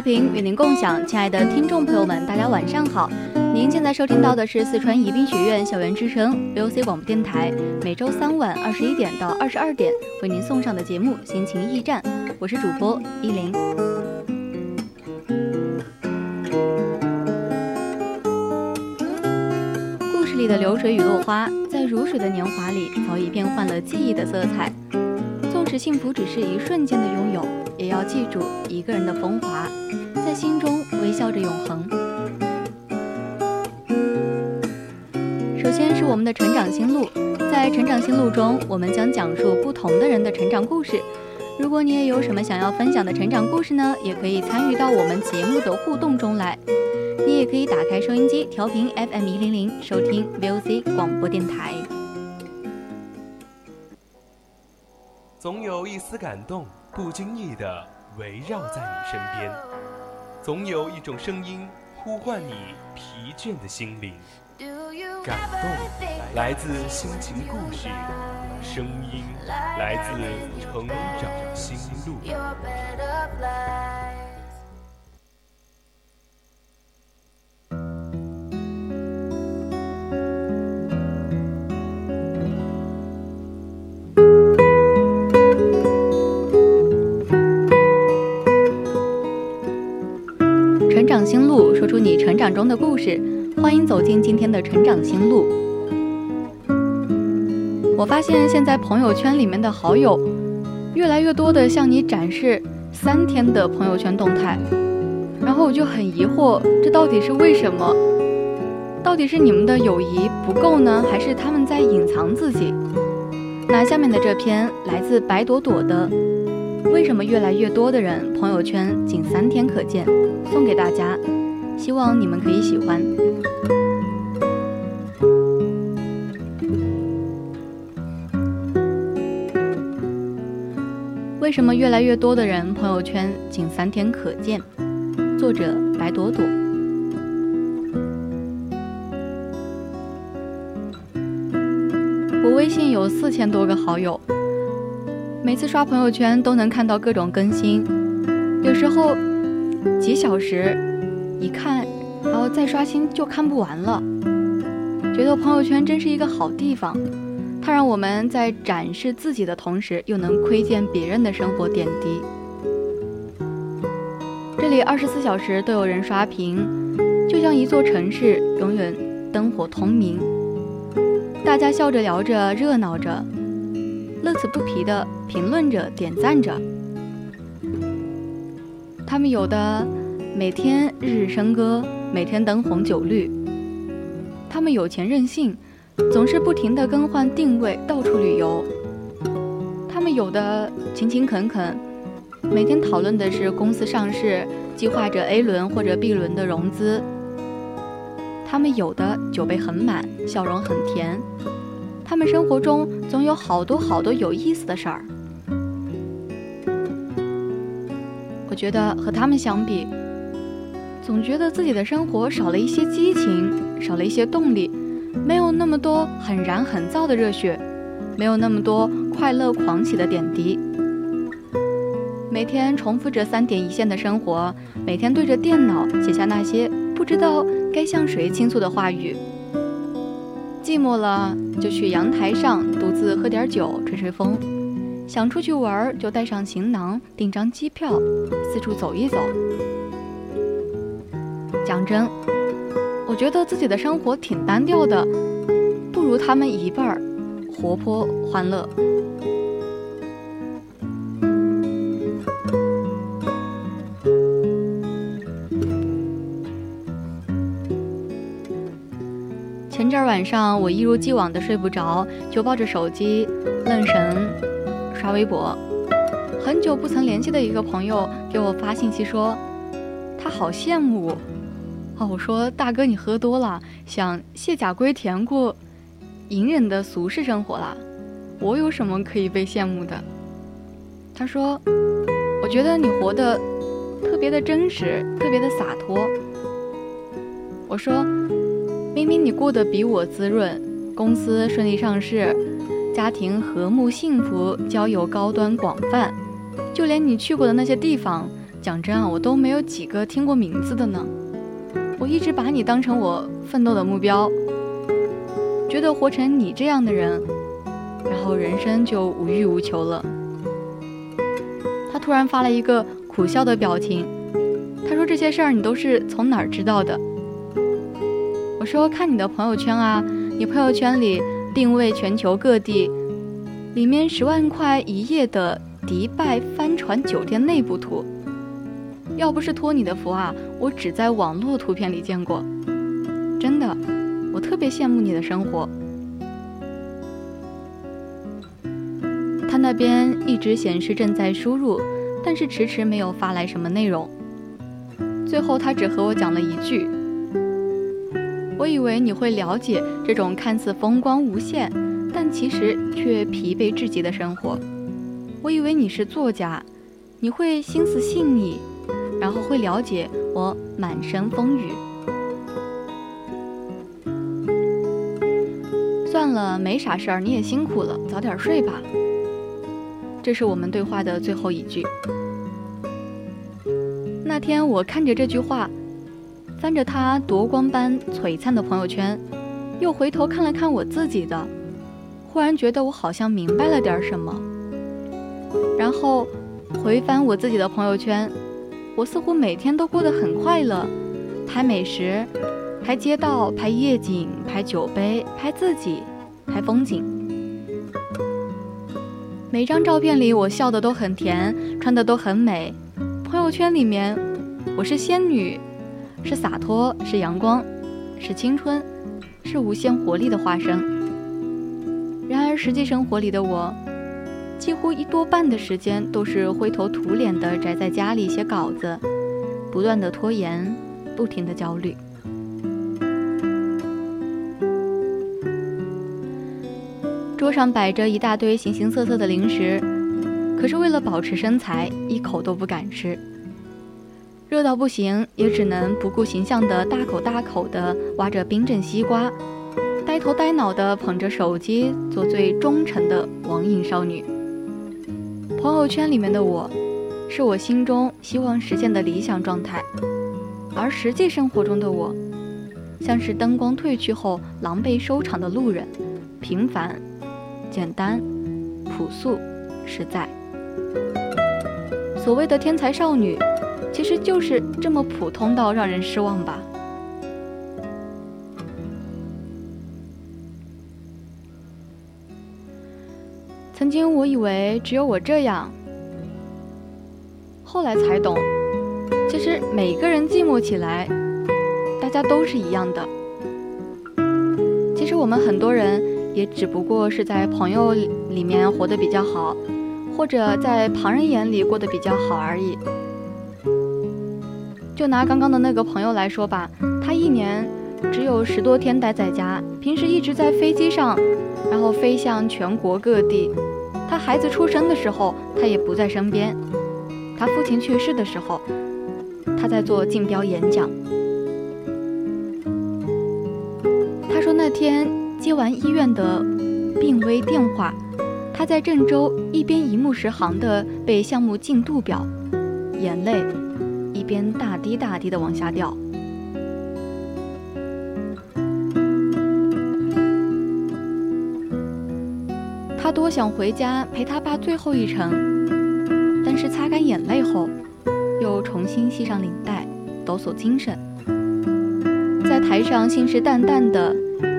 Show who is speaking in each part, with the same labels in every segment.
Speaker 1: 调频与您共享，亲爱的听众朋友们，大家晚上好。您现在收听到的是四川宜宾学院校园之声 VOC 广播电台，每周三晚二十一点到二十二点为您送上的节目《心情驿站》，我是主播依林。故事里的流水与落花，在如水的年华里，早已变换了记忆的色彩。幸福只是一瞬间的拥有，也要记住一个人的风华。在心中微笑着永恒。首先是我们的成长心路，在成长心路中，我们将讲述不同的人的成长故事。如果你也有什么想要分享的成长故事呢，也可以参与到我们节目的互动中来。你也可以打开收音机，调频 FM 一零零，收听 VOC 广播电台。
Speaker 2: 总有一丝感动，不经意的围绕在你身边。总有一种声音呼唤你疲倦的心灵，感动来自心情故事，声音来自成长心路。
Speaker 1: 长中的故事。欢迎走进今天的成长心路。我发现现在朋友圈里面的好友，越来越多的向你展示三天的朋友圈动态，然后我就很疑惑，这到底是为什么？到底是你们的友谊不够呢，还是他们在隐藏自己？那下面的这篇来自白朵朵的。为什么越来越多的人朋友圈仅三天可见？送给大家，希望你们可以喜欢。为什么越来越多的人朋友圈仅三天可见？作者白朵朵。我微信有四千多个好友。每次刷朋友圈都能看到各种更新，有时候几小时一看，然后再刷新就看不完了。觉得朋友圈真是一个好地方，它让我们在展示自己的同时，又能窥见别人的生活点滴。这里二十四小时都有人刷屏，就像一座城市永远灯火通明，大家笑着聊着，热闹着。乐此不疲地评论着、点赞着，他们有的每天日日笙歌，每天灯红酒绿；他们有钱任性，总是不停地更换定位，到处旅游；他们有的勤勤恳恳，每天讨论的是公司上市，计划着 A 轮或者 B 轮的融资；他们有的酒杯很满，笑容很甜。他们生活中总有好多好多有意思的事儿，我觉得和他们相比，总觉得自己的生活少了一些激情，少了一些动力，没有那么多很燃很燥的热血，没有那么多快乐狂喜的点滴。每天重复着三点一线的生活，每天对着电脑写下那些不知道该向谁倾诉的话语。寂寞了，就去阳台上独自喝点酒，吹吹风；想出去玩就带上行囊，订张机票，四处走一走。讲真，我觉得自己的生活挺单调的，不如他们一半儿活泼欢乐。前阵晚上我一如既往的睡不着，就抱着手机愣神。刷微博，很久不曾联系的一个朋友给我发信息说，他好羡慕我。哦，我说大哥你喝多了，想卸甲归田过隐忍的俗世生活啦。我有什么可以被羡慕的？他说，我觉得你活得特别的真实，特别的洒脱。我说，明明你过得比我滋润，公司顺利上市。家庭和睦幸福，交友高端广泛，就连你去过的那些地方，讲真啊，我都没有几个听过名字的呢。我一直把你当成我奋斗的目标，觉得活成你这样的人，然后人生就无欲无求了。他突然发了一个苦笑的表情，他说：“这些事儿你都是从哪儿知道的？”我说：“看你的朋友圈啊，你朋友圈里。”定位全球各地，里面十万块一夜的迪拜帆船酒店内部图，要不是托你的福啊，我只在网络图片里见过。真的，我特别羡慕你的生活。他那边一直显示正在输入，但是迟迟没有发来什么内容。最后他只和我讲了一句。我以为你会了解这种看似风光无限，但其实却疲惫至极的生活。我以为你是作家，你会心思细腻，然后会了解我满身风雨。算了，没啥事儿，你也辛苦了，早点睡吧。这是我们对话的最后一句。那天我看着这句话。翻着他夺光般璀璨的朋友圈，又回头看了看我自己的，忽然觉得我好像明白了点什么。然后回翻我自己的朋友圈，我似乎每天都过得很快乐，拍美食，拍街道，拍夜景，拍酒杯，拍自己，拍风景。每张照片里我笑的都很甜，穿的都很美。朋友圈里面，我是仙女。是洒脱，是阳光，是青春，是无限活力的化身。然而，实际生活里的我，几乎一多半的时间都是灰头土脸的宅在家里写稿子，不断的拖延，不停的焦虑。桌上摆着一大堆形形色色的零食，可是为了保持身材，一口都不敢吃。热到不行，也只能不顾形象的大口大口的挖着冰镇西瓜，呆头呆脑的捧着手机，做最忠诚的网瘾少女。朋友圈里面的我，是我心中希望实现的理想状态，而实际生活中的我，像是灯光褪去后狼狈收场的路人，平凡、简单、朴素、实在。所谓的天才少女。其实就是这么普通到让人失望吧。曾经我以为只有我这样，后来才懂，其实每个人寂寞起来，大家都是一样的。其实我们很多人也只不过是在朋友里面活得比较好，或者在旁人眼里过得比较好而已。就拿刚刚的那个朋友来说吧，他一年只有十多天待在家，平时一直在飞机上，然后飞向全国各地。他孩子出生的时候，他也不在身边；他父亲去世的时候，他在做竞标演讲。他说那天接完医院的病危电话，他在郑州一边一目十行的背项目进度表，眼泪。一边大滴大滴的往下掉。他多想回家陪他爸最后一程，但是擦干眼泪后，又重新系上领带，抖擞精神，在台上信誓旦旦地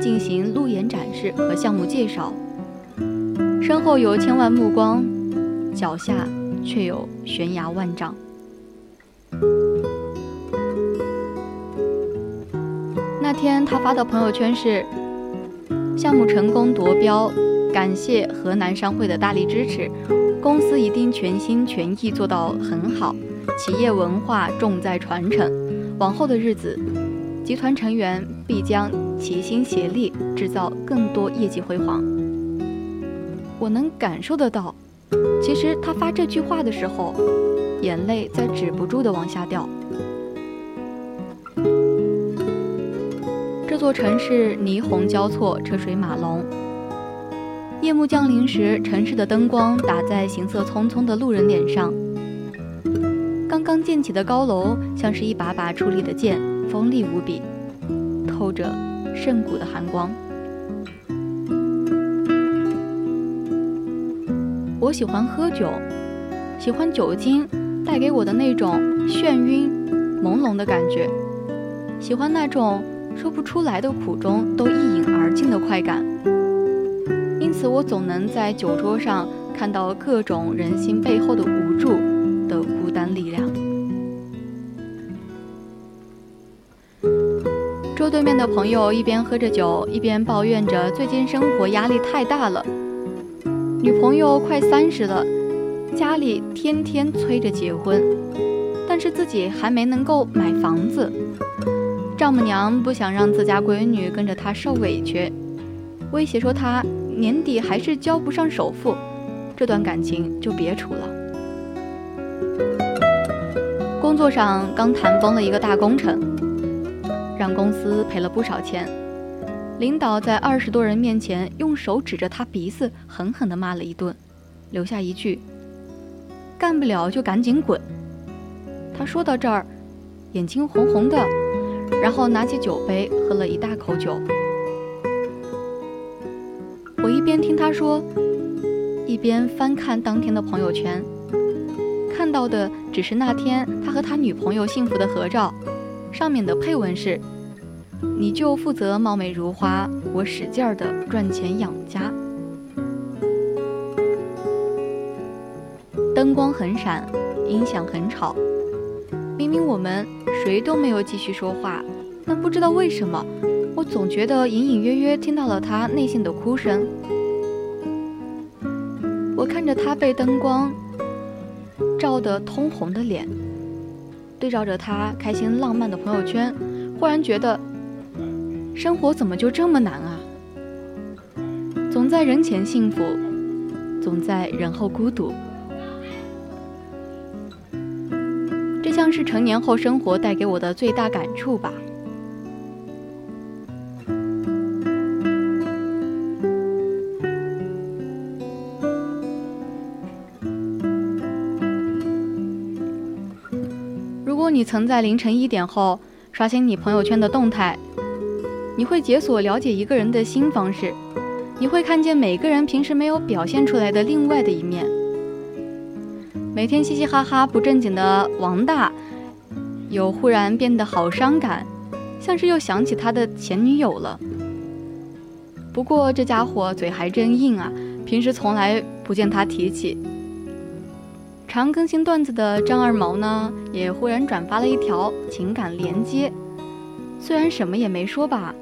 Speaker 1: 进行路演展示和项目介绍，身后有千万目光，脚下却有悬崖万丈。那天他发的朋友圈是：项目成功夺标。感谢河南商会的大力支持，公司一定全心全意做到很好。企业文化重在传承，往后的日子，集团成员必将齐心协力，制造更多业绩辉煌。我能感受得到，其实他发这句话的时候，眼泪在止不住的往下掉。这座城市霓虹交错，车水马龙。夜幕降临时，城市的灯光打在行色匆匆的路人脸上。刚刚建起的高楼像是一把把矗立的剑，锋利无比，透着圣古的寒光。我喜欢喝酒，喜欢酒精带给我的那种眩晕、朦胧的感觉，喜欢那种说不出来的苦中都一饮而尽的快感。因此，我总能在酒桌上看到各种人心背后的无助的孤单力量。桌对面的朋友一边喝着酒，一边抱怨着最近生活压力太大了。女朋友快三十了，家里天天催着结婚，但是自己还没能够买房子。丈母娘不想让自家闺女跟着她受委屈，威胁说她。年底还是交不上首付，这段感情就别处了。工作上刚谈崩了一个大工程，让公司赔了不少钱。领导在二十多人面前用手指着他鼻子，狠狠地骂了一顿，留下一句：“干不了就赶紧滚。”他说到这儿，眼睛红红的，然后拿起酒杯喝了一大口酒。一边听他说，一边翻看当天的朋友圈，看到的只是那天他和他女朋友幸福的合照，上面的配文是：“你就负责貌美如花，我使劲儿的赚钱养家。”灯光很闪，音响很吵，明明我们谁都没有继续说话，但不知道为什么。我总觉得隐隐约约听到了他内心的哭声。我看着他被灯光照得通红的脸，对照着他开心浪漫的朋友圈，忽然觉得生活怎么就这么难啊？总在人前幸福，总在人后孤独。这像是成年后生活带给我的最大感触吧。你曾在凌晨一点后刷新你朋友圈的动态，你会解锁了解一个人的新方式，你会看见每个人平时没有表现出来的另外的一面。每天嘻嘻哈哈不正经的王大，又忽然变得好伤感，像是又想起他的前女友了。不过这家伙嘴还真硬啊，平时从来不见他提起。常更新段子的张二毛呢，也忽然转发了一条情感连接，虽然什么也没说吧，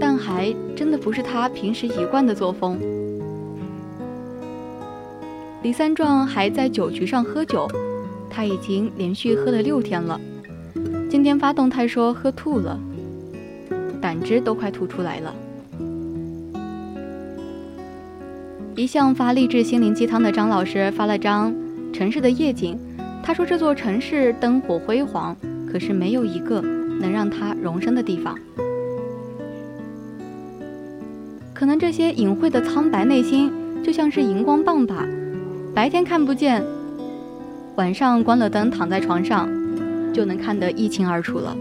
Speaker 1: 但还真的不是他平时一贯的作风。李三壮还在酒局上喝酒，他已经连续喝了六天了，今天发动态说喝吐了，胆汁都快吐出来了。一向发励志心灵鸡汤的张老师发了张。城市的夜景，他说这座城市灯火辉煌，可是没有一个能让他容身的地方。可能这些隐晦的苍白内心，就像是荧光棒吧，白天看不见，晚上关了灯躺在床上，就能看得一清二楚了。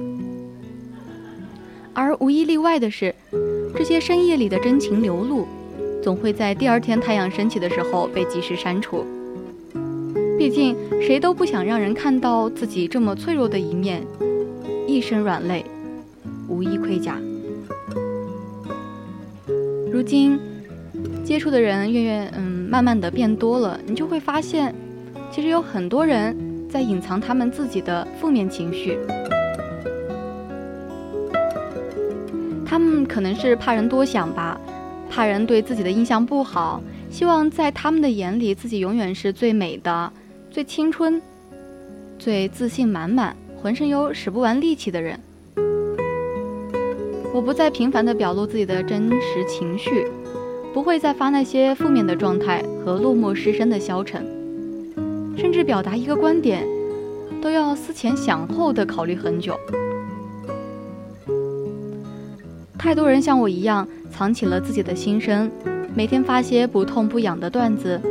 Speaker 1: 而无一例外的是，这些深夜里的真情流露，总会在第二天太阳升起的时候被及时删除。毕竟，谁都不想让人看到自己这么脆弱的一面，一身软肋，无一盔甲。如今，接触的人越越嗯，慢慢的变多了，你就会发现，其实有很多人在隐藏他们自己的负面情绪。他们可能是怕人多想吧，怕人对自己的印象不好，希望在他们的眼里，自己永远是最美的。最青春、最自信满满、浑身有使不完力气的人，我不再频繁地表露自己的真实情绪，不会再发那些负面的状态和落寞失声的消沉，甚至表达一个观点，都要思前想后的考虑很久。太多人像我一样，藏起了自己的心声，每天发些不痛不痒的段子，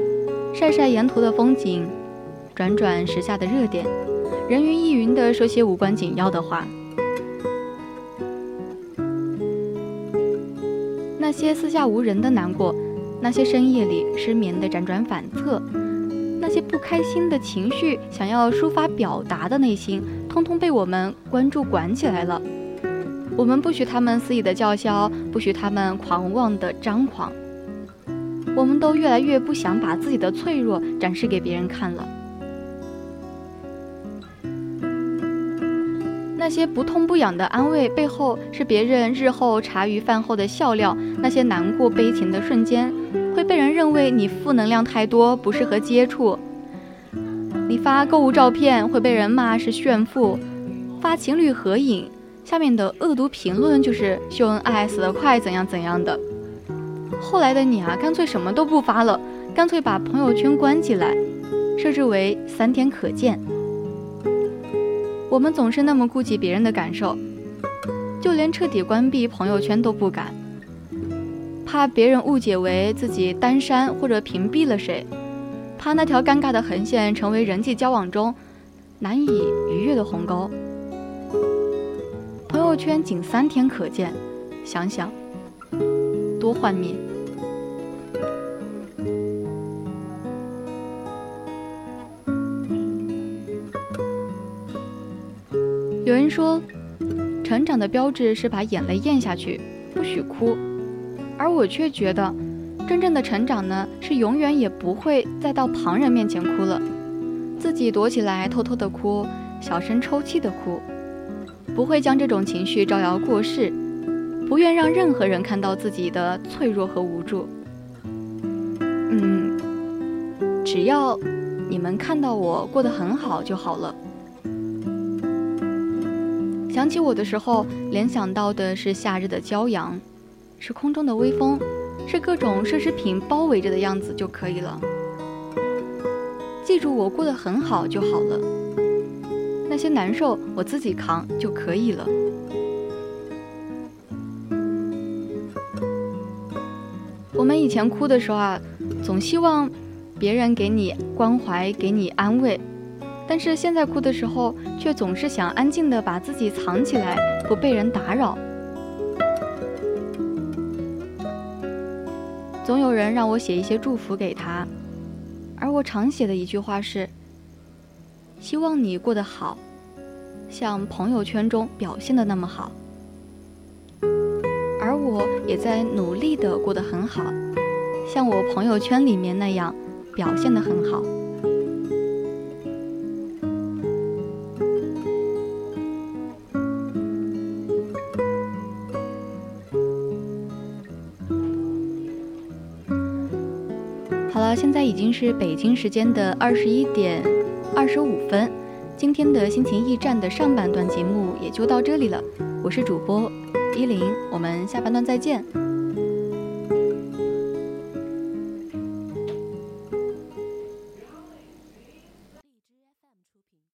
Speaker 1: 晒晒沿途的风景。转转时下的热点，人云亦云的说些无关紧要的话。那些四下无人的难过，那些深夜里失眠的辗转反侧，那些不开心的情绪想要抒发表达的内心，通通被我们关注管起来了。我们不许他们肆意的叫嚣，不许他们狂妄的张狂。我们都越来越不想把自己的脆弱展示给别人看了。些不痛不痒的安慰背后，是别人日后茶余饭后的笑料。那些难过悲情的瞬间，会被人认为你负能量太多，不适合接触。你发购物照片会被人骂是炫富，发情侣合影，下面的恶毒评论就是秀恩爱死得快怎样怎样的。后来的你啊，干脆什么都不发了，干脆把朋友圈关起来，设置为三天可见。我们总是那么顾及别人的感受，就连彻底关闭朋友圈都不敢，怕别人误解为自己单删或者屏蔽了谁，怕那条尴尬的横线成为人际交往中难以逾越的鸿沟。朋友圈仅三天可见，想想多幻灭。有人说，成长的标志是把眼泪咽下去，不许哭，而我却觉得，真正的成长呢，是永远也不会再到旁人面前哭了，自己躲起来偷偷的哭，小声抽泣的哭，不会将这种情绪招摇过市，不愿让任何人看到自己的脆弱和无助。嗯，只要你们看到我过得很好就好了。想起我的时候，联想到的是夏日的骄阳，是空中的微风，是各种奢侈品包围着的样子就可以了。记住我过得很好就好了，那些难受我自己扛就可以了。我们以前哭的时候啊，总希望别人给你关怀，给你安慰。但是现在哭的时候，却总是想安静的把自己藏起来，不被人打扰。总有人让我写一些祝福给他，而我常写的一句话是：希望你过得好，像朋友圈中表现的那么好。而我也在努力的过得很好，像我朋友圈里面那样表现的很好。已经是北京时间的二十一点二十五分，今天的心情驿站的上半段节目也就到这里了。我是主播依林，我们下半段再见。